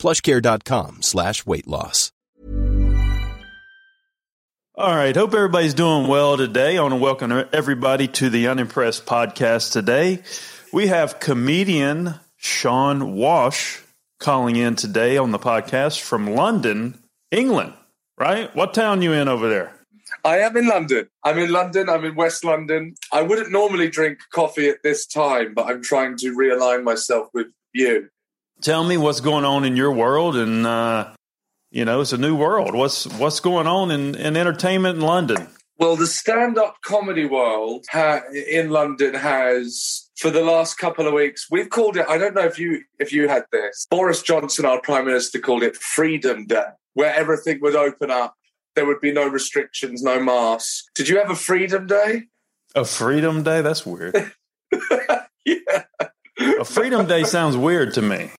plushcare.com slash weight loss. All right. Hope everybody's doing well today. I want to welcome everybody to the Unimpressed podcast today. We have comedian Sean Walsh calling in today on the podcast from London, England, right? What town you in over there? I am in London. I'm in London. I'm in West London. I wouldn't normally drink coffee at this time, but I'm trying to realign myself with you. Tell me what's going on in your world and uh, you know, it's a new world. What's what's going on in, in entertainment in London? Well, the stand-up comedy world ha- in London has, for the last couple of weeks, we've called it. I don't know if you if you had this. Boris Johnson, our prime minister, called it Freedom Day, where everything would open up. There would be no restrictions, no masks. Did you have a Freedom Day? A Freedom Day? That's weird. yeah. A Freedom Day sounds weird to me.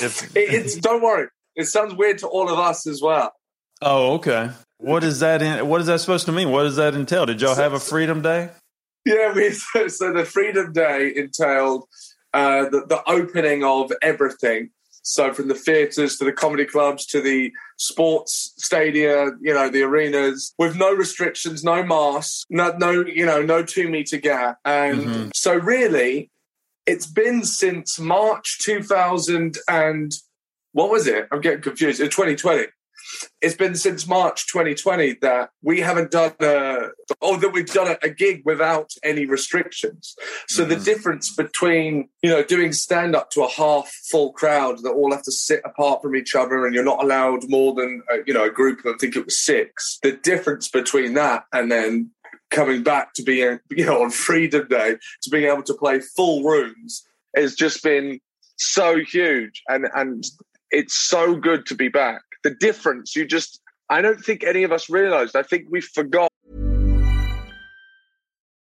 If- it's don't worry. It sounds weird to all of us as well. Oh, okay. What is that? In, what is that supposed to mean? What does that entail? Did y'all have a Freedom Day? Yeah, we so, so the Freedom Day entailed uh, the, the opening of everything. So from the theatres to the comedy clubs to the sports stadia, you know, the arenas, with no restrictions, no masks, no, no you know, no two meter gap. And Mhm. so really, it's been since March 2000 and what was it? I'm getting confused. 2020. It's been since March 2020 that we haven't done a, or that we've done a, a gig without any restrictions. So the Mhm. difference between, you know, doing stand up to a half full crowd that all have to sit apart from each other and you're not allowed more than, uh, you know, a group I think it was six. The difference between that and then coming back to being, you know, on Freedom Day, to being able to play full rooms has just been so huge. And, and it's so good to be back. The difference, you just, I don't think any of us realized. I think we forgot.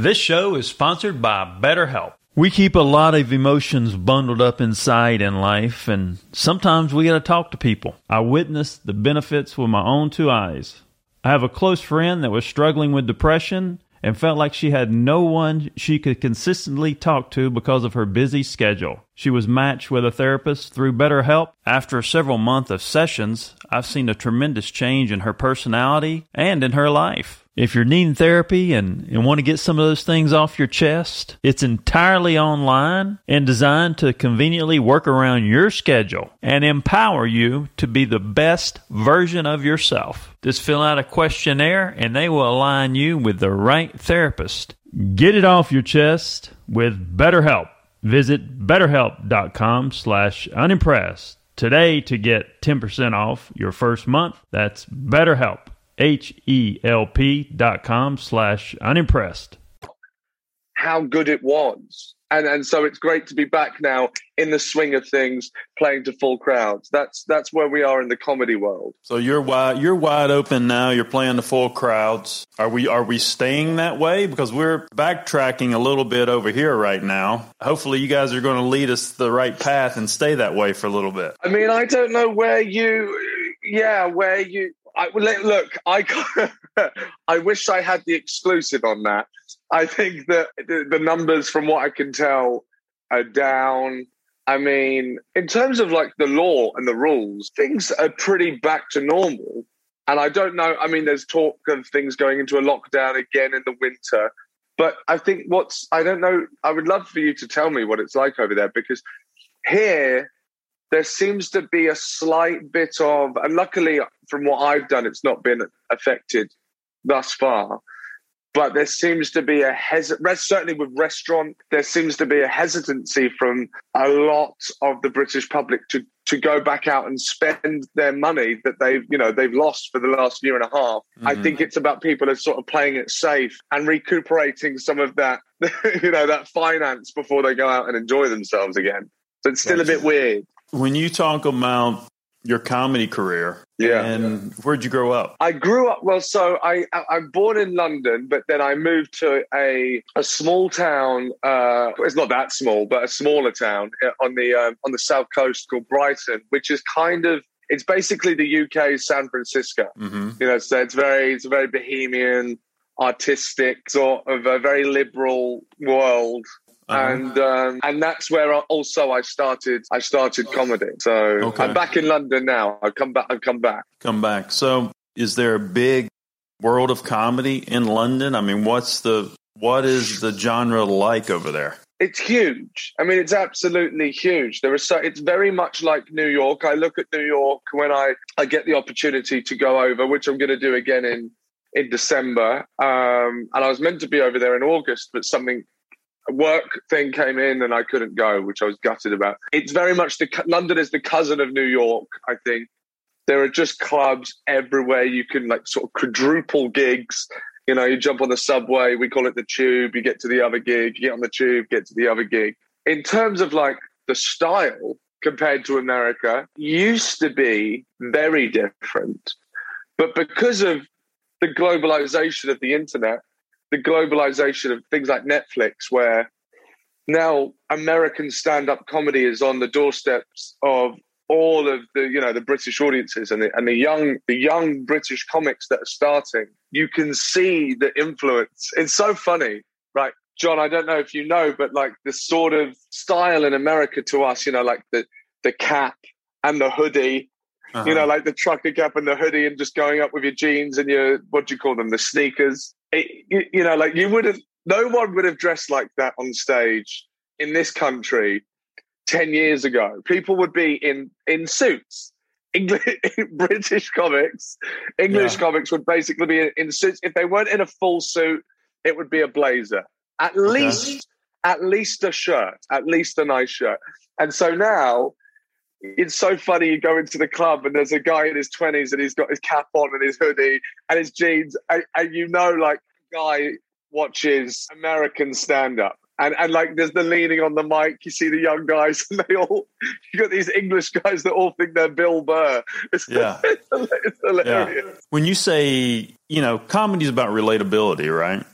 This show is sponsored by BetterHelp. We keep a lot of emotions bundled up inside in life, and sometimes we got to talk to people. I witnessed the benefits with my own two eyes. I have a close friend that was struggling with depression and felt like she had no one she could consistently talk to because of her busy schedule. She was matched with a therapist through BetterHelp. After several months of sessions, I've seen a tremendous change in her personality and in her life. If you're needing therapy and, and want to get some of those things off your chest, it's entirely online and designed to conveniently work around your schedule and empower you to be the best version of yourself. Just fill out a questionnaire and they will align you with the right therapist. Get it off your chest with BetterHelp. Visit betterhelp.com slash unimpressed today to get 10% off your first month. That's BetterHelp. H-E-L-P dot com slash unimpressed. how good it was. and and so it's great to be back now in the swing of things, playing to full crowds. That's that's where we are in the comedy world. So you're wide you're wide open now. You're playing to full crowds. Are we are we staying that way? Because we're backtracking a little bit over here right now. Hopefully, you guys are going to lead us the right path and stay that way for a little bit. I mean, I don't know where you, yeah, where you. I, look, I I wish I had the exclusive on that I think that the numbers, from what I can tell, are down. I mean, in terms of like the law and the rules, things are pretty back to normal. And I don't know. I mean, there's talk of things going into a lockdown again in the winter. But I think what's, I don't know, I would love for you to tell me what it's like over there because here there seems to be a slight bit of, and luckily from what I've done, it's not been affected thus far but there seems to be a hesitancy, certainly with restaurant, there seems to be a hesitancy from a lot of the British public to to go back out and spend their money that they've you know they've lost for the last year and a half. Mm-hmm. I think it's about people are sort of playing it safe and recuperating some of that you know that finance before they go out and enjoy themselves again. So it's still a bit weird. When you talk about your comedy career. Yeah. And where'd you grow up? I grew up well. So I I'm born in London, but then I moved to a a small town. Uh, it's not that small, but a smaller town uh, on the um, on the south coast called Brighton, which is kind of it's basically the UK's San Francisco. Mm-hmm. You know, so it's very it's a very bohemian, artistic sort of a very liberal world uh-huh. and um, and that's where I, also I started. I started comedy. So okay. I'm back in London now. I've come back. I've come back. Come back. So is there a big world of comedy in London? I mean, what's the what is the genre like over there? It's huge. I mean, it's absolutely huge. There is so it's very much like New York. I look at New York when I I get the opportunity to go over, which I'm going to do again in in December. Um, and I was meant to be over there in August, but something work thing came in and I couldn't go, which I was gutted about. It's very much the London is the cousin of New York. I think there are just clubs everywhere. You can like sort of quadruple gigs. You know, you jump on the subway. We call it the tube. You get to the other gig. You get on the tube, get to the other gig. In terms of like the style compared to America, used to be very different, but because of the globalization of the internet the globalization of things like Netflix, where now American stand-up comedy is on the doorsteps of all of the you know the British audiences and the, and the young the young British comics that are starting. You can see the influence. It's so funny, right? John, I don't know if you know, but like the sort of style in America to us, you know, like the the cap and the hoodie uh-huh. you know, like the trucker cap and the hoodie and just going up with your jeans and your, what do you call them, the sneakers. It, you, you know, like you would have, no one would have dressed like that on stage in this country 10 years ago. People would be in, in suits. English, British comics, English yeah. comics would basically be in, in, suits. If they weren't in a full suit, it would be a blazer. At okay. least, at least a shirt, at least a nice shirt. And so now it's so funny. You go into the club and there's a guy in his twenties and he's got his cap on and his hoodie and his jeans, and, and you know, like guy watches American stand up. And, and like there's the leaning on the mic, you see the young guys, and they all you got these English guys that all think they're Bill Burr. It's, yeah. it's hilarious. Yeah. When you say, you know, comedy is about relatability, right?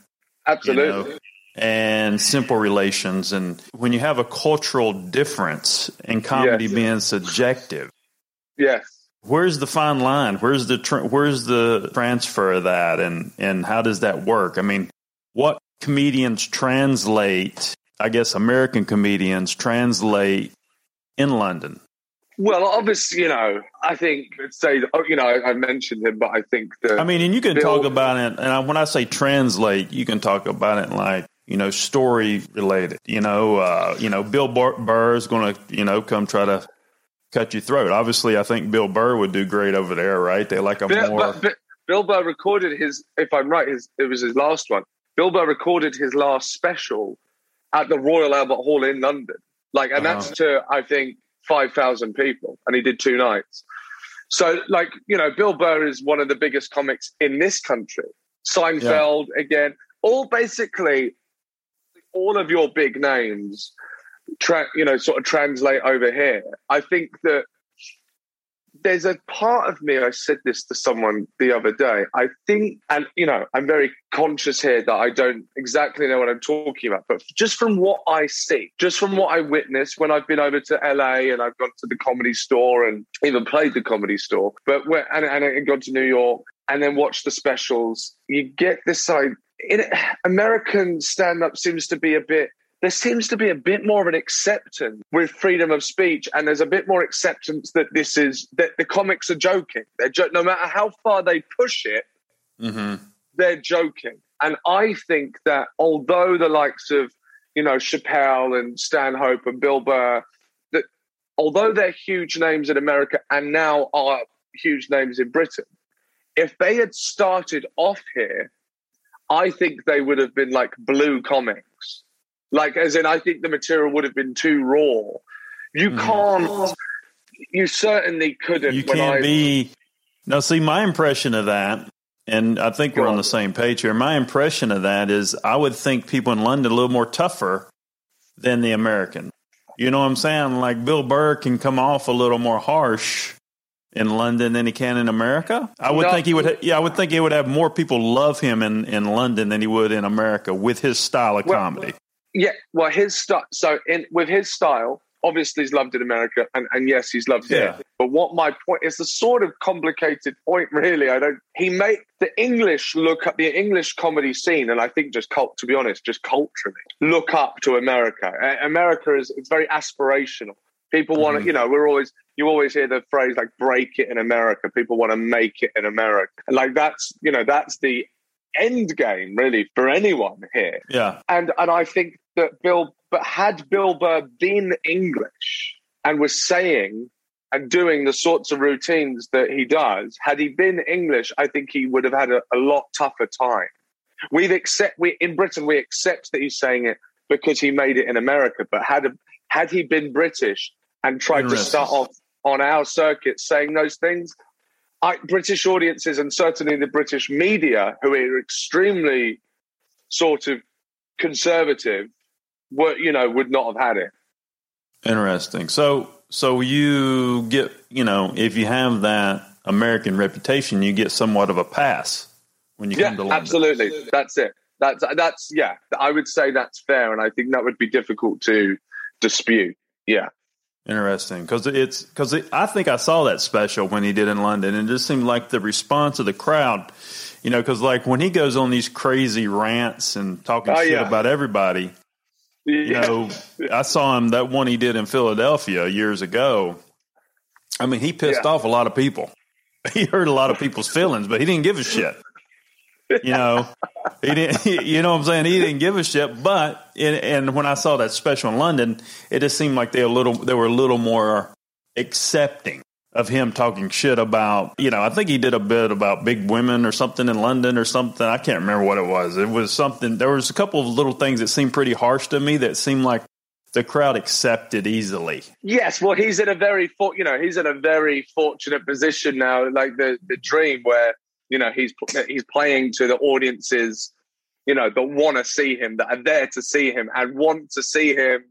Absolutely. You know, and simple relations. And when you have a cultural difference in comedy yes. being subjective, yes, where's the fine line? Where's the tra- where's the transfer of that, and and how does that work? I mean, what comedians translate? I guess American comedians translate in London. Well, obviously, you know, I think say, oh, you know, I, I mentioned him, but I think that. I mean, and you can Bill, talk about it, and when I say translate, you can talk about it like you know, story related. You know, uh, you know, Bill Burr is going to, you know, come try to cut your throat. Obviously, I think Bill Burr would do great over there, right? They like a Bill, more. But, but Bill Burr recorded his, if I'm right, his it was his last one. Bill Burr recorded his last special at the Royal Albert Hall in London, like, and uh-huh. that's to I think five thousand people, and he did two nights. So, like, you know, Bill Burr is one of the biggest comics in this country. Seinfeld yeah. again, all basically all of your big names, tra- you know, sort of translate over here. I think that there's a part of me, I said this to someone the other day. I think, and you know, I'm very conscious here that I don't exactly know what I'm talking about, but just from what I see, just from what I witness when I've been over to LA and I've gone to the comedy store and even played the comedy store, but where, and, and I gone to New York and then watched the specials, you get this side. In American stand up seems to be a bit there seems to be a bit more of an acceptance with freedom of speech, and there's a bit more acceptance that this is that the comics are joking. They're jo- no matter how far they push it, mm-hmm. they're joking. And I think that although the likes of you know Chappelle and Stanhope and Bill Burr, that although they're huge names in America and now are huge names in Britain, if they had started off here, I think they would have been like blue comics like, as in, I think the material would have been too raw. You mm. can't. You certainly couldn't. You can't I, be. Now, see, my impression of that, and I think we're on the same page here. My impression of that is, I would think people in London a little more tougher than the American. You know what I'm saying? Like Bill Burr can come off a little more harsh in London than he can in America. I would no. think he would. Ha- yeah, I would think he would have more people love him in in London than he would in America with his style of well, comedy. Yeah, well, his style. So, in with his style, obviously he's loved in America, and, and yes, he's loved yeah. it. But what my point is, the sort of complicated point, really. I don't. He made the English look up the English comedy scene, and I think just cult. To be honest, just culturally look up to America. America is it's very aspirational. People want to, mm-hmm. you know, we're always you always hear the phrase like "break it in America." People want to make it in America, like that's you know that's the end game really for anyone here. Yeah, and and I think that Bill, but had Bill Burr been English and was saying and doing the sorts of routines that he does, had he been English, I think he would have had a, a lot tougher time. We've accept we in Britain we accept that he's saying it because he made it in America, but had a, had he been British and tried to start off on our circuit saying those things, I, British audiences and certainly the British media, who are extremely sort of conservative, were you know would not have had it. Interesting. So so you get you know if you have that American reputation, you get somewhat of a pass when you yeah, come to London. Absolutely, that's it. That's that's yeah. I would say that's fair, and I think that would be difficult to dispute. Yeah. Interesting, because it's because it, I think I saw that special when he did in London, and it just seemed like the response of the crowd, you know, because like when he goes on these crazy rants and talking oh, shit yeah. about everybody, yeah. You know, I saw him that one he did in Philadelphia years ago. I mean, he pissed yeah. off a lot of people. He hurt a lot of people's feelings, but he didn't give a shit. You know, he didn't. You know what I'm saying? He didn't give a shit. But and when I saw that special in London, it just seemed like they a little they were a little more accepting of him talking shit about, you know, I think he did a bit about big women or something in London or something. I can't remember what it was. It was something, there was a couple of little things that seemed pretty harsh to me that seemed like the crowd accepted easily. Yes, well, he's in a very, you know, he's in a very fortunate position now, like the the dream where you know he's he's playing to the audiences, you know, that want to see him, that are there to see him, and want to see him,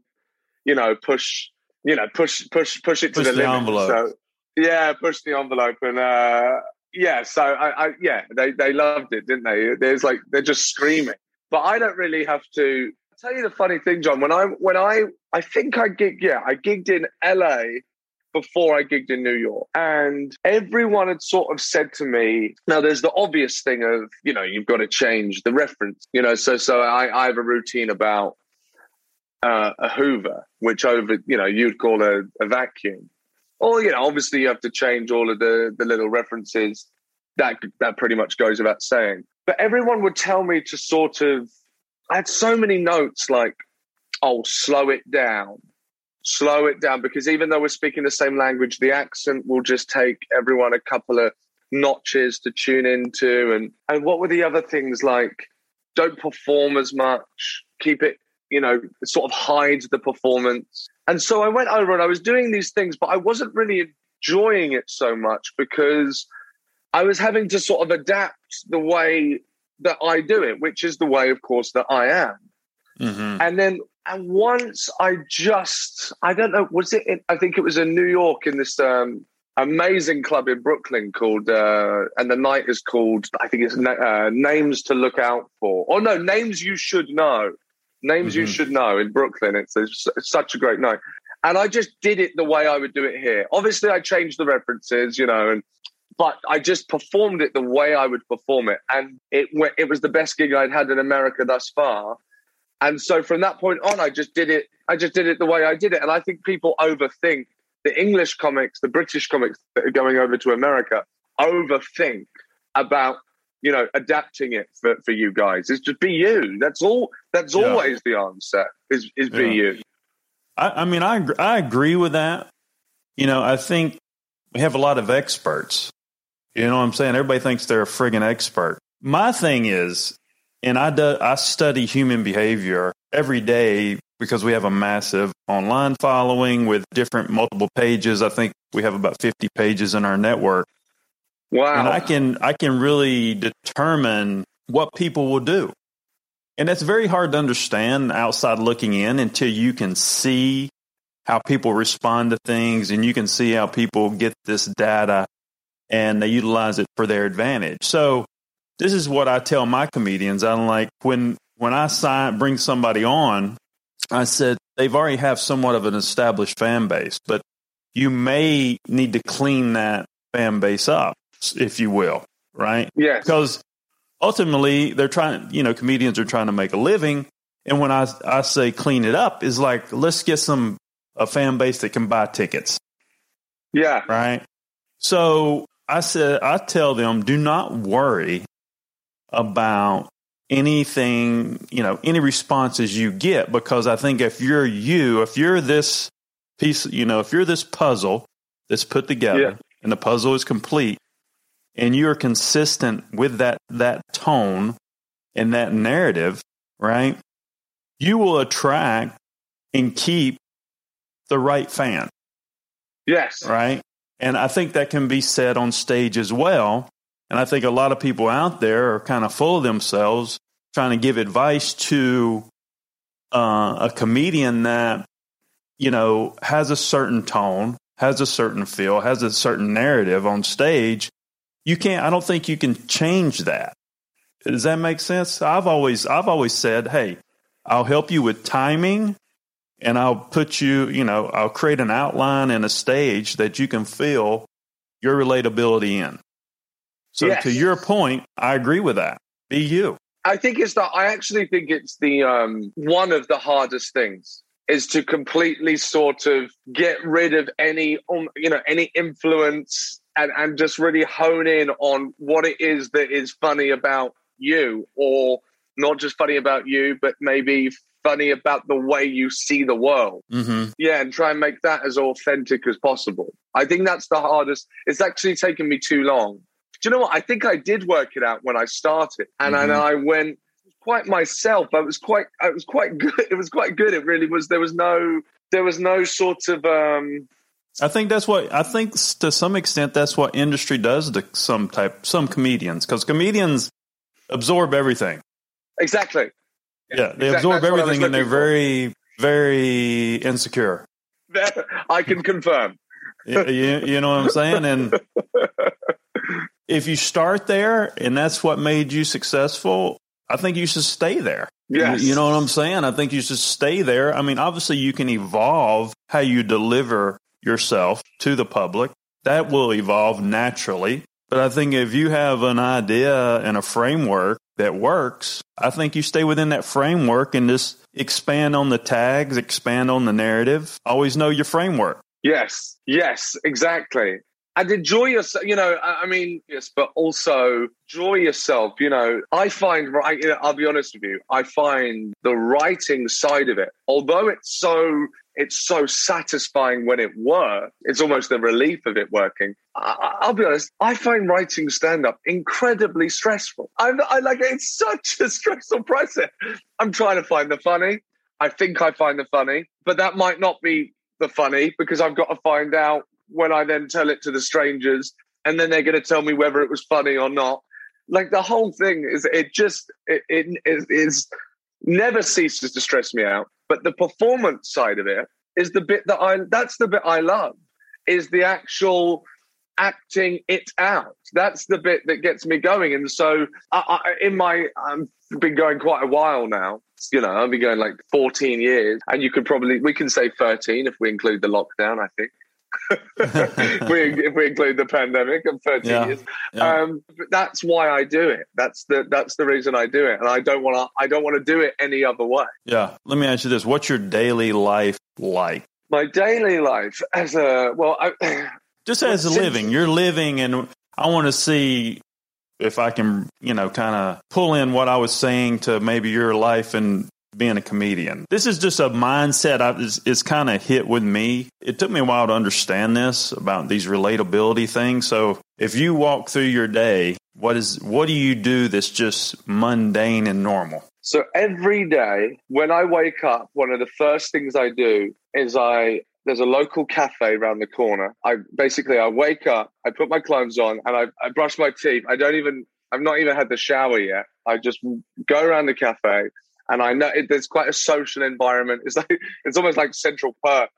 you know, push, you know, push push push it push to the, the limit. envelope. So yeah, push the envelope, and uh, yeah, so I, I, yeah, they they loved it, didn't they? There's like they're just screaming, but I don't really have to I'll tell you the funny thing, John. When I when I I think I gig yeah, I gigged in L.A. before I gigged in New York, and everyone had sort of said to me, now there's the obvious thing of you know you've got to change the reference, you know, so so I, I have a routine about. Uh, a Hoover, which over you know you'd call a, a vacuum, or you know, obviously you have to change all of the the little references. That that pretty much goes without saying. But everyone would tell me to sort of. I had so many notes like, "Oh, slow it down, slow it down," because even though we're speaking the same language, the accent will just take everyone a couple of notches to tune into. And and what were the other things like? Don't perform as much. Keep it you know, sort of hide the performance. And so I went over and I was doing these things, but I wasn't really enjoying it so much because I was having to sort of adapt the way that I do it, which is the way, of course, that I am. Mm-hmm. And then and once I just, I don't know, was it, in, I think it was in New York in this um, amazing club in Brooklyn called, uh, and the night is called, I think it's uh, Names to Look Out For. Or no, Names You Should Know. Names mm-hmm. You Should Know in Brooklyn. It's, it's, it's such a great night. And I just did it the way I would do it here. Obviously, I changed the references, you know, and but I just performed it the way I would perform it, and it it was the best gig I'd had in America thus far. And so from that point on, I just did it. I just did it the way I did it. And I think people overthink the English comics, the British comics that are going over to America, overthink about you know adapting it for, for you guys. It's just be you. That's all. That's yeah. always the answer. Is is be yeah. you. I, I mean, I I agree with that. You know, I think we have a lot of experts. You know what I'm saying? Everybody thinks they're a friggin' expert. My thing is, and I do, I study human behavior every day because we have a massive online following with different multiple pages. I think we have about 50 pages in our network. Wow. And I can I can really determine what people will do. And that's very hard to understand outside looking in until you can see how people respond to things and you can see how people get this data and they utilize it for their advantage. So this is what I tell my comedians. I'm like when when I sign bring somebody on, I said they've already have somewhat of an established fan base, but you may need to clean that fan base up, if you will, right? Yeah. Because ultimately they're trying, you know, comedians are trying to make a living. And when I I say clean it up, is like let's get some a fan base that can buy tickets. Yeah. Right. So I said I tell them do not worry about anything, you know, any responses you get because I think if you're you, if you're this piece, you know, if you're this puzzle that's put together yeah. and the puzzle is complete and you're consistent with that that tone and that narrative, right? You will attract and keep the right fan. Yes. Right? And I think that can be said on stage as well. And I think a lot of people out there are kind of full of themselves trying to give advice to uh, a comedian that, you know, has a certain tone, has a certain feel, has a certain narrative on stage. You can't, I don't think you can change that. Does that make sense? I've always, I've always said, hey, I'll help you with timing and I'll put you, you know, I'll create an outline and a stage that you can feel your relatability in. So yes. to your point, I agree with that. Be you. I think it's that I actually think it's the um, one of the hardest things is to completely sort of get rid of any um, you know any influence and, and just really hone in on what it is that is funny about you or not just funny about you but maybe funny about the way you see the world mm-hmm. yeah and try and make that as authentic as possible i think that's the hardest it's actually taken me too long do you know what? I think I did work it out when I started, and mm-hmm. and I went quite myself. I was quite I was quite good. It was quite good. It really was. There was no there was no sort of. um I think that's what I think to some extent that's what industry does to some type some comedians because comedians absorb everything. Exactly. Yeah, they exactly. absorb everything and they're for. very very insecure. I can confirm. you, you, you know what I'm saying? And if you start there and that's what made you successful, I think you should stay there. Yes. You, you know what I'm saying? I think you should stay there. I mean, obviously, you can evolve how you deliver yourself to the public. That will evolve naturally. But I think if you have an idea and a framework that works, I think you stay within that framework and just expand on the tags, expand on the narrative. Always know your framework. Yes, yes, exactly and enjoy yourself. You know, I mean, yes, but also enjoy yourself. You know, I find right. You know, I'll be honest with you. I find the writing side of it, although it's so it's so satisfying when it works. It's almost the relief of it working. I, will be honest. I find writing stand up incredibly stressful. I'm, I like it's such a stressful process. I'm trying to find the funny. I think I find the funny, but that might not be the funny because I've got to find out when I then tell it to the strangers, and then they're going to tell me whether it was funny or not. Like the whole thing is, it just it, it is, is never ceases to stress me out. But the performance side of it is the bit that I that's the bit I love is the actual acting it out. That's the bit that gets me going. And so I, I, in my I've been going quite a while now. You know, I've been going like 14 years, and you could probably we can say 13 if we include the lockdown. I think. If, we, if we include the pandemic of 13 yeah, years. yeah. Um, that's why i do it. That's the that's the reason i do it. And i don't want to i don't want to do it any other way. Yeah let me ask you this. What's your daily life like? My daily life as a well I, just as a living. You're living and i want to see if i can you know kind of pull in what i was saying to maybe your life and being a comedian. This is just a mindset I, it's, it's kind of hit with me. It took me a while to understand this about these relatability things. So if you walk through your day, what is what do you do that's just mundane and normal? So every day when I wake up, one of the first things I do is I there's a local cafe around the corner. I basically I wake up, I put my clothes on, and I, I brush my teeth. I don't even I've not even had the shower yet. I just go around the cafe and I know it, there's quite a social environment. It's like it's almost like Central Perk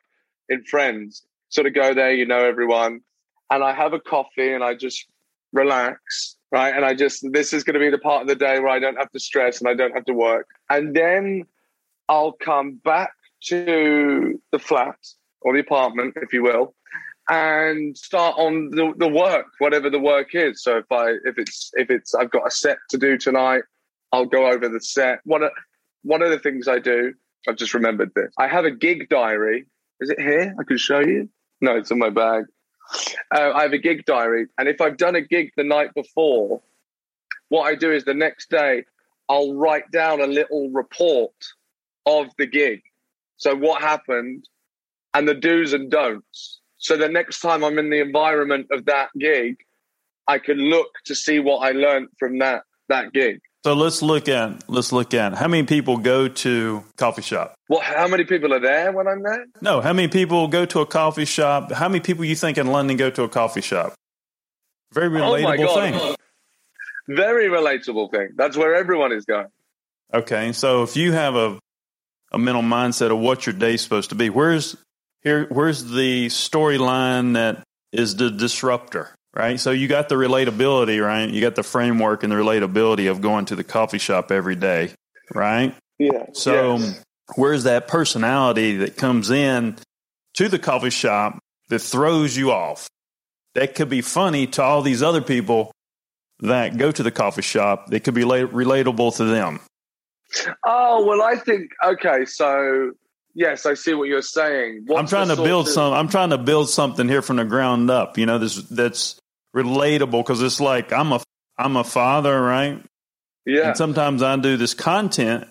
in Friends. Sort of go there, you know everyone, and I have a coffee and I just relax, right? And I just this is going to be the part of the day where I don't have to stress and I don't have to work, and then I'll come back to the flat or the apartment, if you will, and start on the, the work, whatever the work is. So if I if it's if it's I've got a set to do tonight, I'll go over the set. What one of the things I do, I've just remembered this. I have a gig diary. Is it here? I can show you. No, it's in my bag. Uh, I have a gig diary, and if I've done a gig the night before, what I do is the next day I'll write down a little report of the gig. So what happened, and the do's and don'ts. So the next time I'm in the environment of that gig, I can look to see what I learned from that that gig. So let's look at let's look at how many people go to coffee shop. Well, how many people are there when I'm there? No, how many people go to a coffee shop? How many people you think in London go to a coffee shop? Very oh relatable oh thing. Very relatable thing. That's where everyone is going. Okay, so if you have a a mental mindset of what your day's supposed to be, where's here? Where's the storyline that is the disruptor? Right? So you got the relatability, right? You got the framework and the relatability of going to the coffee shop every day, right? Yeah. So yes. where's that personality that comes in to the coffee shop that throws you off? That could be funny to all these other people that go to the coffee shop. That could be relatable to them. Oh well, I think okay. So yes, I see what you're saying. What's I'm trying to build of- some. I'm trying to build something here from the ground up. You know, this that's relatable because it's like I'm a I'm a father, right? Yeah. And sometimes I do this content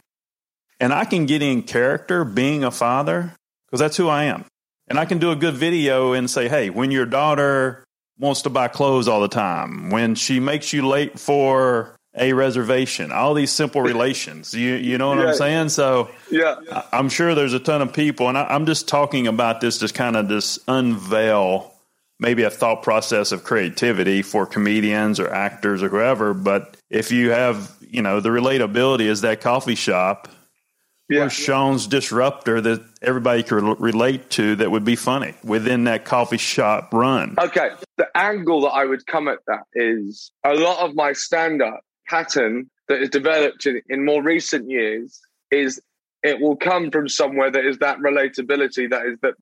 and I can get in character being a father because that's who I am. And I can do a good video and say, hey, when your daughter wants to buy clothes all the time, when she makes you late for a reservation, all these simple relations. You you know what yeah. I'm saying? So yeah, I'm sure there's a ton of people, and I, I'm just talking about this to kind of just unveil maybe a thought process of creativity for comedians or actors or whoever. But if you have, you know, the relatability is that coffee shop yeah. or Sean's disruptor that everybody could relate to that would be funny within that coffee shop run. Okay. The angle that I would come at that is a lot of my stand up pattern that is developed in, in more recent years is it will come from somewhere that is that relatability that is that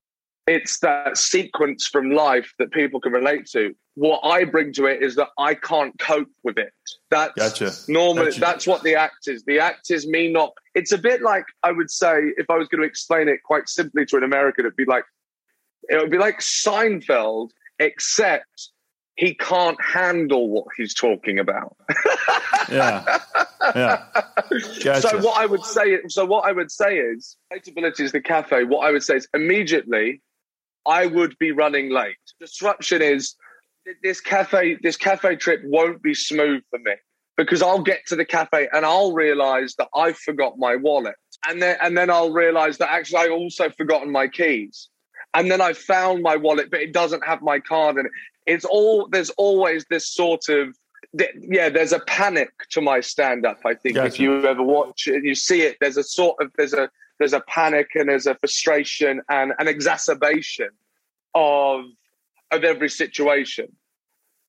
it's that sequence from life that people can relate to. What I bring to it is that I can't cope with it. That's gotcha. normally gotcha. that's what the act is. The act is me not. It's a bit like I would say if I was going to explain it quite simply to an American, it'd be like it would be like Seinfeld, except he can't handle what he's talking about. yeah, yeah. Gotcha. So what I would say, so what I would say is, relatability is the cafe. What I would say is immediately I would be running late. Disruption is this cafe, this cafe trip won't be smooth for me because I'll get to the cafe and I'll realize that I've forgot my wallet. And then, and then I'll realize that actually I also forgotten my keys. And then I found my wallet, but it doesn't have my card in it. It's all, there's always this sort of yeah, there's a panic to my stand up. I think gotcha. if you ever watch it, you see it. There's a sort of there's a there's a panic and there's a frustration and an exacerbation of of every situation.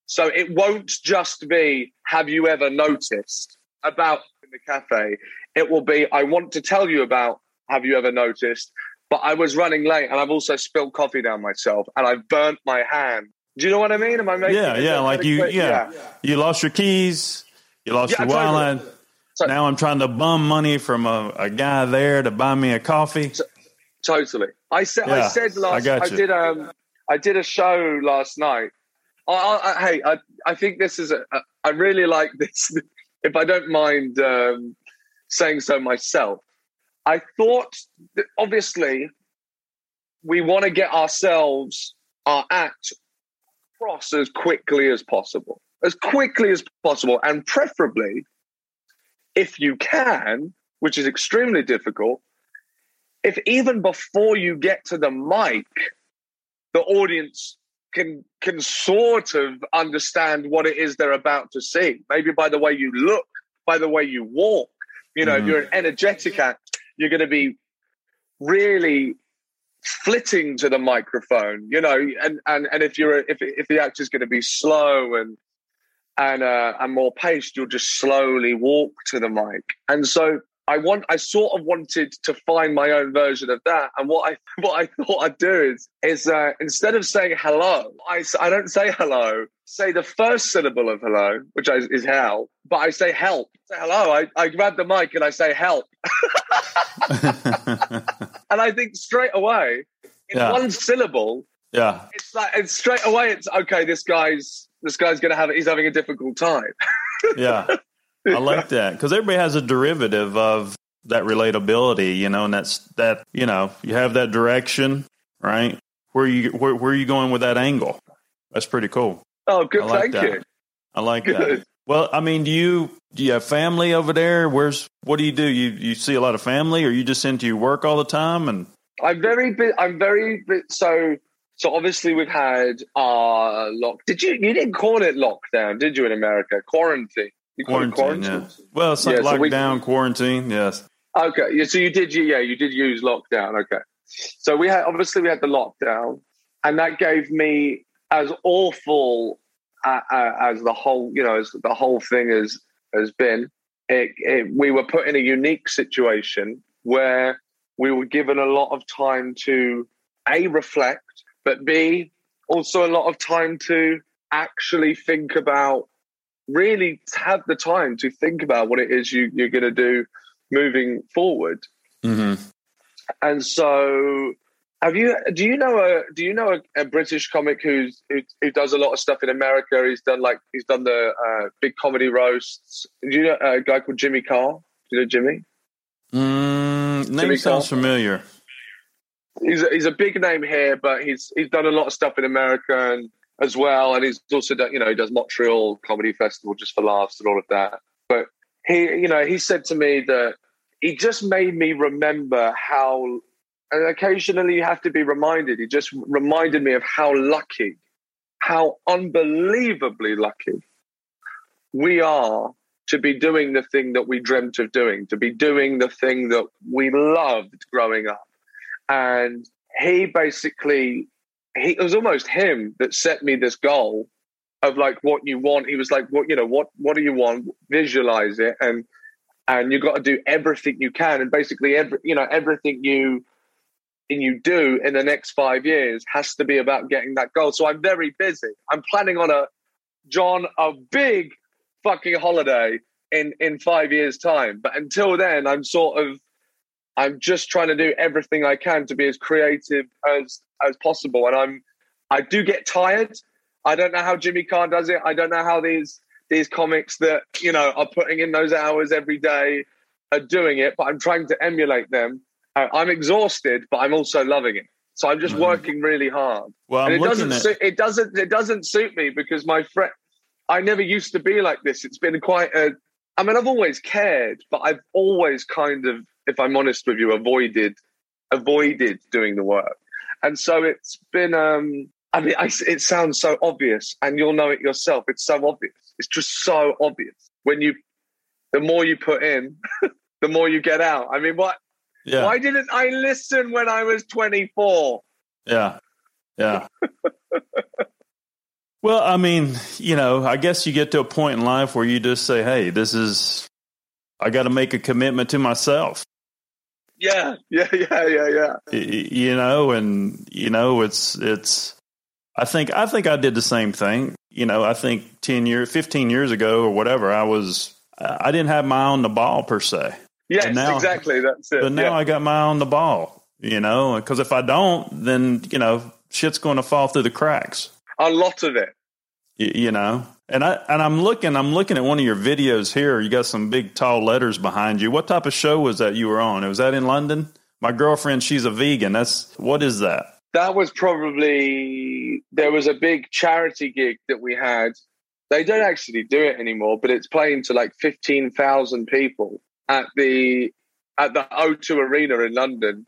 So it won't just be have you ever noticed about in the cafe. It will be I want to tell you about have you ever noticed, but I was running late and I've also spilled coffee down myself and I've burnt my hand do you know what I mean? Am I making? Yeah, yeah. Like you, yeah. yeah. You lost your keys. You lost yeah, your wallet. So, now I'm trying to bum money from a, a, guy there to buy me a coffee. So, totally. I said. Yeah, I said last. I, I did. Um. I did a show last night. I, I, hey, I, I think this is a. I really like this. if I don't mind um, saying so myself, I thought that obviously we want to get ourselves our act across as quickly as possible, as quickly as possible, and preferably, if you can, which is extremely difficult, if even before you get to the mic, the audience can can sort of understand what it is they're about to see. Maybe by the way you look, by the way you walk. You know, mm. if you're an energetic act, you're going to be really flitting to the microphone, you know, and and and if you're if if the actor's going to be slow and and uh, and more paced, you'll just slowly walk to the mic. And so I want I sort of wanted to find my own version of that. And what I what I thought I'd do is is uh, instead of saying hello, I I don't say hello. Say the first syllable of hello, which is, is hell, but I say help. Say hello. I, I grab the mic and I say help. and I think straight away, in yeah. one syllable, yeah, it's like it's straight away. It's okay. This guy's this guy's gonna have he's having a difficult time. yeah, I like that because everybody has a derivative of that relatability, you know, and that's that you know you have that direction, right? Where you where, where are you going with that angle? That's pretty cool. Oh, good. Like thank that. you. I like good. that. Well, I mean, do you do you have family over there? Where's what do you do? You you see a lot of family, or you just into your work all the time? And I'm very bit. I'm very bit. So so obviously we've had our lock. Did you you didn't call it lockdown, did you? In America, quarantine. You quarantine, quarantine? Yeah. Well, it's like yeah, lockdown, so quarantine. Yes. Okay. Yeah. So you did. Yeah, you did use lockdown. Okay. So we had obviously we had the lockdown, and that gave me as awful uh, uh, as the whole, you know, as the whole thing has has been, it, it, we were put in a unique situation where we were given a lot of time to a reflect, but b also a lot of time to actually think about, really have the time to think about what it is you, you're going to do moving forward. Mm-hmm. And so have you? Do you know a? Do you know a, a British comic who's who, who, does a lot of stuff in America? He's done like he's done the uh, big comedy roasts. Do you know a guy called Jimmy Carr? Do you know Jimmy? Mm, name Jimmy sounds Carr? familiar. He's a, he's a big name here, but he's he's done a lot of stuff in America and as well, and he's also done you know he does Montreal Comedy Festival just for laughs and all of that. But he you know he said to me that he just made me remember how and occasionally you have to be reminded. He just reminded me of how lucky, how unbelievably lucky we are to be doing the thing that we dreamt of doing, to be doing the thing that we loved growing up. And he basically, he, it was almost him that set me this goal of like what you want. He was like, what, you know, what, what do you want? Visualize it. And, and you've got to do everything you can. And basically every, you know, everything you, and you do in the next five years has to be about getting that goal. So I'm very busy. I'm planning on a John a big fucking holiday in in five years time. But until then, I'm sort of I'm just trying to do everything I can to be as creative as as possible. And I'm I do get tired. I don't know how Jimmy Carr does it. I don't know how these these comics that you know are putting in those hours every day are doing it. But I'm trying to emulate them I'm exhausted, but I'm also loving it. So I'm just mm. working really hard. Well, and it doesn't at... suit, it doesn't it doesn't suit me because my friend I never used to be like this. It's been quite a I mean I've always cared, but I've always kind of if I'm honest with you avoided avoided doing the work. And so it's been um I mean, I, it sounds so obvious, and you'll know it yourself. It's so obvious. It's just so obvious. When you, the more you put in, the more you get out. I mean, what? Yeah. Why didn't I listen when I was 24? Yeah. Yeah. well, I mean, you know, I guess you get to a point in life where you just say, hey, this is, I got to make a commitment to myself. Yeah. Yeah. Yeah. Yeah. Yeah. You know, and, you know, it's, it's, I think, I think I did the same thing. You know, I think 10 years, 15 years ago or whatever, I was, I didn't have my eye on the ball per se. Yes, now, exactly. That's it. But now yeah. I got my eye on the ball, you know, because if I don't, then, you know, shit's going to fall through the cracks. A lot of it. You, you know, and I and I'm looking, I'm looking at one of your videos here. You got some big tall letters behind you. What type of show was that you were on? Was that in London? My girlfriend, she's a vegan. That's what is that? That was probably there was a big charity gig that we had. They don't actually do it anymore, but it's playing to like fifteen thousand people at the at the O2 Arena in London.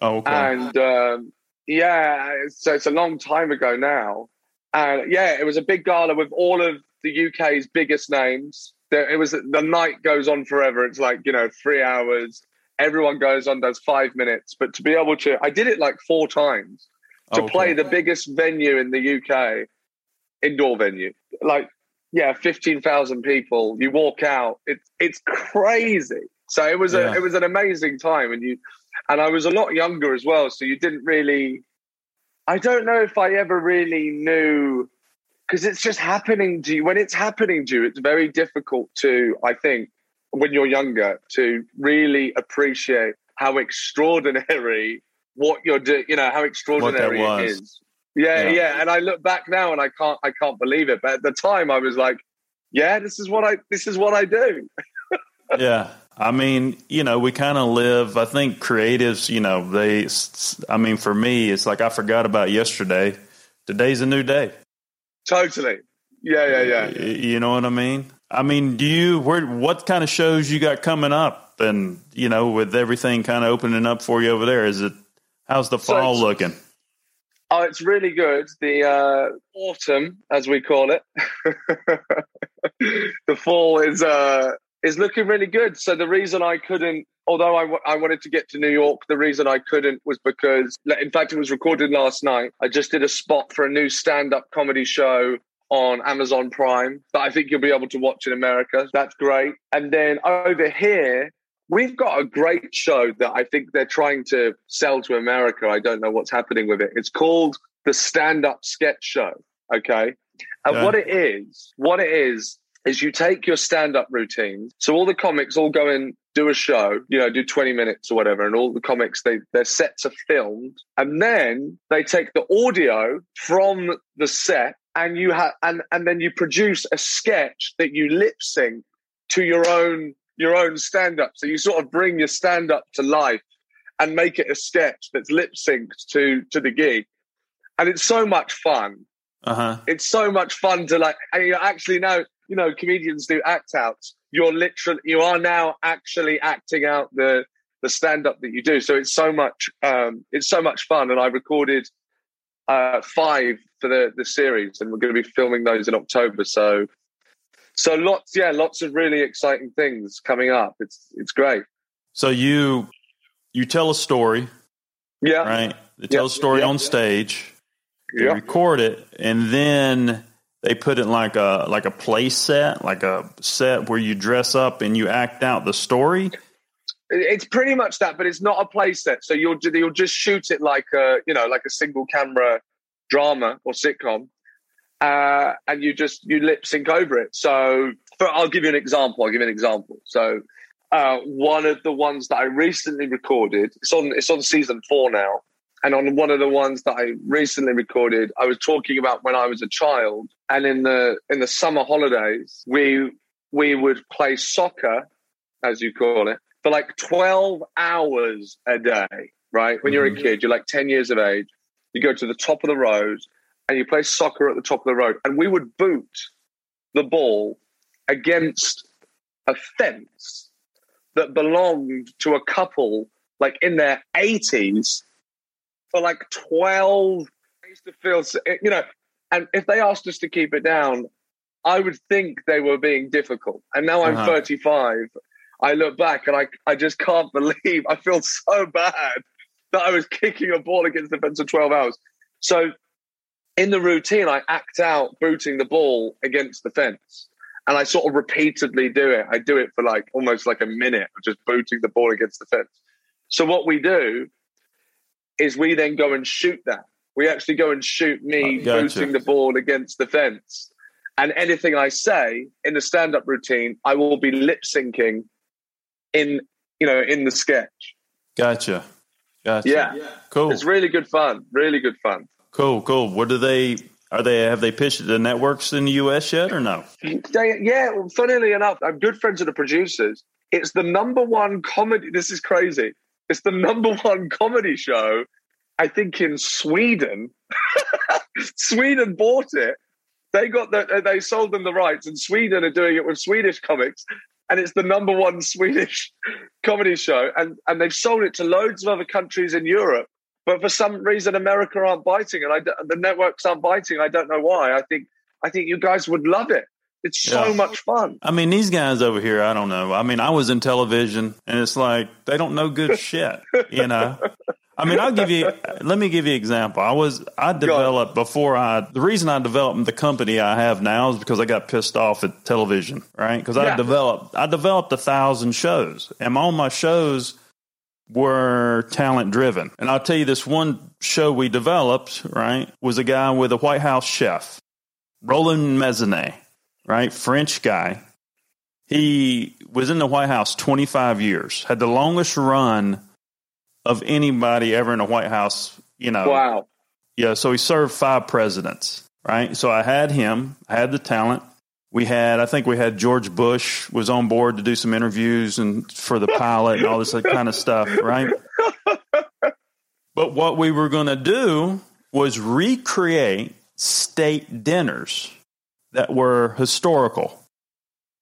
Oh, okay. And um, yeah, so it's a long time ago now. And yeah, it was a big gala with all of the UK's biggest names. It was the night goes on forever. It's like you know three hours. Everyone goes on, does five minutes. But to be able to, I did it like four times to oh, Okay. play the biggest venue in the UK, indoor venue. Like yeah, fifteen thousand people. You walk out, it's it's crazy. So it was Yeah. a it was an amazing time, and you and I was a lot younger as well, so you didn't really. I don't know if I ever really knew because it's just happening to you. When it's happening to you, it's very difficult to, I think, when you're younger, to really appreciate how extraordinary what you're doing. You know how extraordinary it is. Yeah, Yeah. yeah, And I look back now and I can't, I can't believe it. But at the time, I was like, yeah, this is what I, this is what I do. yeah. I mean, you know, we kind of live, I think creatives, you know, they, I mean, for me, it's like I forgot about yesterday. Today's a new day. Totally. Yeah, yeah, yeah. You know what I mean? I mean, do you, where, what kind of shows you got coming up? And, you know, with everything kind of opening up for you over there, is it, how's the fall it's- looking? Oh, it's really good. The uh, autumn, as we call it, the fall is uh, is looking really good. So the reason I couldn't, although I, w- I wanted to get to New York, the reason I couldn't was because, in fact, it was recorded last night. I just did a spot for a new stand up comedy show on Amazon Prime that I think you'll be able to watch in America. That's great. And then over here, We've got a great show that I think they're trying to sell to America. I don't know what's happening with it. It's called the Stand Up Sketch Show. Okay. And Okay. what it is, what it is, is you take your stand up routine. So all the comics all go and do a show, you know, do 20 minutes or whatever. And all the comics, they, their sets are filmed. And then they take the audio from the set and you have, and, and then you produce a sketch that you lip sync to your own your own stand up. So you sort of bring your stand up to life and make it a sketch that's lip synced to to the gig. And it's so much fun. Uh huh. It's so much fun to like and you actually know, you know, comedians do act outs. You're literally you are now actually acting out the the stand up that you do. So it's so much um it's so much fun and I recorded uh five for the the series and we're going to be filming those in October. So so lots, yeah, lots of really exciting things coming up. It's it's great. So you, you tell a story, Yeah, right? They tell Yeah. a story Yeah. on stage. They yeah, record it, and then they put it like a like a play set, like a set where you dress up and you act out the story. it's pretty much that, but it's not a play set. So you'll you'll just shoot it like a you know like a single camera drama or sitcom, uh, and you just you lip sync over it. So for, I'll give you an example. I'll give you an example. So uh, one of the ones that I recently recorded, it's on it's on season four now. And on one of the ones that I recently recorded, I was talking about when I was a child, and in the in the summer holidays, we we would play soccer, as you call it, for like twelve hours a day. Right when you're a mm-hmm. kid, you're like ten years of age. You go to the top of the road and you play soccer at the top of the road, and we would boot the ball against a fence that belonged to a couple like in their 80s for like 12 used to feel, you know, and if they asked us to keep it down, I would think they were being difficult. And now I'm uh-huh. 35. I look back and I, I just can't believe I feel so bad that I was kicking a ball against the fence for 12 hours. So in the routine, I act out booting the ball against the fence. And I sort of repeatedly do it. I do it for like almost like a minute of just booting the ball against the fence. So what we do is we then go and shoot that. We actually go and shoot me gotcha. booting the ball against the fence. And anything I say in the stand-up routine, I will be lip syncing in you know in the sketch. Gotcha. Gotcha. Yeah. yeah. Cool. It's really good fun. Really good fun. Cool, cool. What do they are they have they pitched it to networks in the US yet or no? They, yeah, funnily enough, I'm good friends with the producers. It's the number one comedy. This is crazy. It's the number one comedy show, I think, in Sweden. Sweden bought it. They got the, uh, they sold them the rights, and Sweden are doing it with Swedish comics, and it's the number one Swedish comedy show, and and they've sold it to loads of other countries in Europe. But for some reason, America aren't biting, and I, the networks aren't biting. I don't know why. I think I think you guys would love it. It's so yeah. much fun. I mean, these guys over here, I don't know. I mean, I was in television, and it's like they don't know good shit. You know. I mean, I'll give you. Let me give you an example. I was I developed before I. The reason I developed the company I have now is because I got pissed off at television, right? Because yeah. I developed I developed a thousand shows, and all my shows were talent driven. And I'll tell you, this one show we developed, right, was a guy with a White House chef, Roland Mesnier, right, French guy. He was in the White House 25 years, had the longest run of anybody ever in the White House, you know. Wow. Yeah, so he served five presidents, right? So I had him, I had the talent. We had, I think we had George Bush was on board to do some interviews and for the pilot and all this kind of stuff, right? But what we were going to do was recreate state dinners that were historical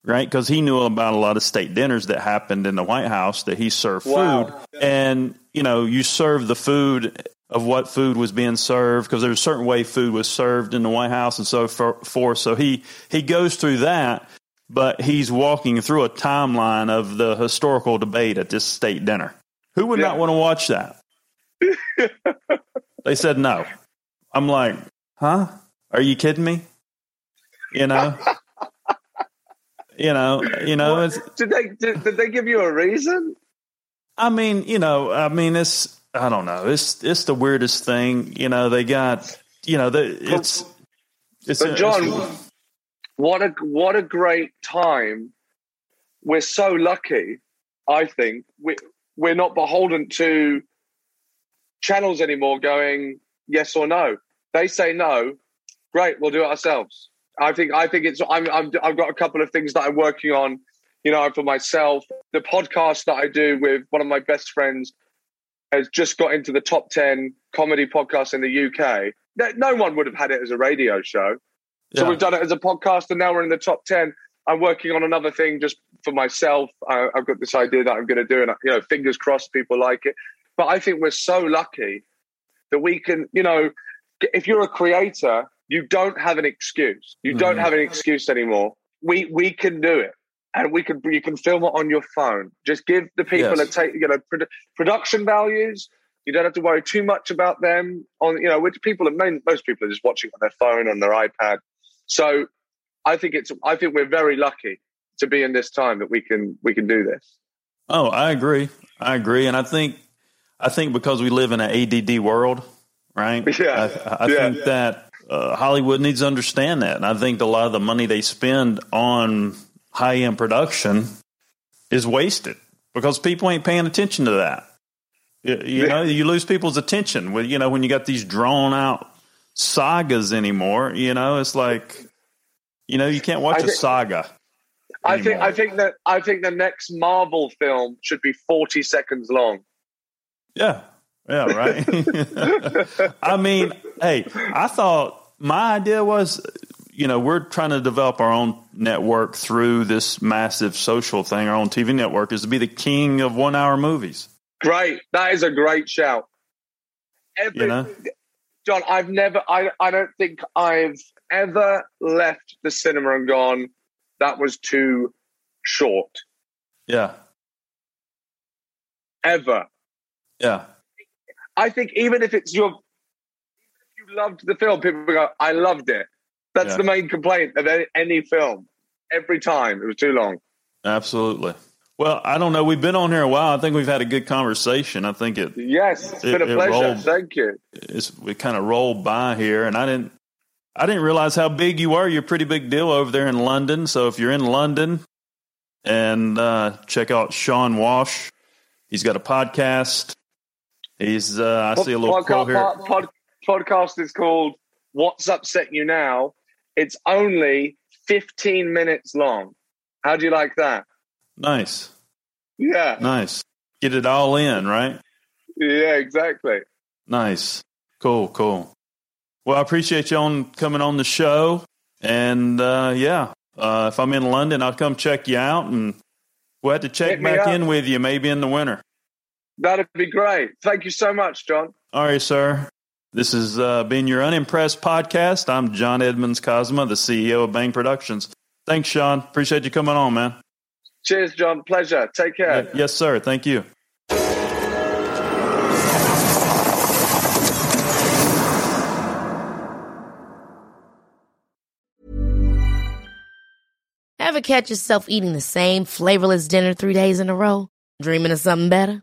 right? Because he knew about a lot of state dinners that happened in the White House that he served wow. food. And, you know, you serve the food of what food was being served because there's a certain way food was served in the White House and so forth. So he, he goes through that, but he's walking through a timeline of the historical debate at this state dinner. Who would yeah. not want to watch that? they said no. I'm like, huh? Are you kidding me? You know? You know, you know. did they did, did they give you a reason? I mean, you know, I mean, it's I don't know. It's it's the weirdest thing. You know, they got you know, the, it's it's. But John, it's, what a what a great time! We're so lucky. I think we we're not beholden to channels anymore. Going yes or no. They say no. Great, we'll do it ourselves. I think I think it's I'm, I'm I've got a couple of things that I'm working on, you know, for myself. The podcast that I do with one of my best friends has just got into the top ten comedy podcasts in the UK. No one would have had it as a radio show, so yeah. we've done it as a podcast, and now we're in the top ten. I'm working on another thing just for myself. I, I've got this idea that I'm going to do, and you know, fingers crossed, people like it. But I think we're so lucky that we can, you know, if you're a creator you don't have an excuse. You don't mm. have an excuse anymore. We we can do it, and we can you can film it on your phone. Just give the people yes. a take you know produ- production values. You don't have to worry too much about them. On you know, which people are most people are just watching on their phone on their iPad. So I think it's I think we're very lucky to be in this time that we can we can do this. Oh, I agree. I agree, and I think I think because we live in an ADD world, right? Yeah, I, I yeah, think yeah. that uh, Hollywood needs to understand that. And I think a lot of the money they spend on high end production is wasted because people ain't paying attention to that. You, you yeah. know, you lose people's attention with, you know, when you got these drawn out sagas anymore, you know, it's like, you know, you can't watch think, a saga. I think, I think that, I think the next Marvel film should be 40 seconds long. Yeah. Yeah, right. I mean, hey, I thought my idea was, you know, we're trying to develop our own network through this massive social thing. Our own TV network is to be the king of one hour movies. Great. That is a great shout. Every, you know? John, I've never, I, I don't think I've ever left the cinema and gone, that was too short. Yeah. Ever. Yeah. I think even if it's your, if you loved the film, people go, I loved it. That's Yeah. the main complaint of any, any film. Every time it was too long. Absolutely. Well, I don't know. We've been on here a while. I think we've had a good conversation. I think it Yes, it's It- been a pleasure. rolled. Thank you. it's we kind of rolled by here, and I didn't I didn't realize how big you are. You're a pretty big deal over there in London. So if you're in London, and uh, check out Sean Walsh, he's got a podcast. He's uh, I see a little podcast, quote here. pod- pod- podcast is called "What's Upsetting You Now." It's only 15 minutes long. How do you like that? Nice, Yeah, nice. Get it all in, right? yeah, exactly. Nice. Cool, cool. Well, I appreciate you on coming on the show. And uh, yeah, uh, if I'm in London, I'll come check you out and we'll have to check back up. in with you maybe in the winter. That'd be great. Thank you so much, John. All right, sir. This has uh, been your Unimpressed podcast. I'm John Edmonds Cosma, the CEO of Bang Productions. Thanks, Sean. Appreciate you coming on, man. Cheers, John. Pleasure. Take care. Yes, sir. Thank you. Ever catch yourself eating the same flavorless dinner three days in a row? Dreaming of something better?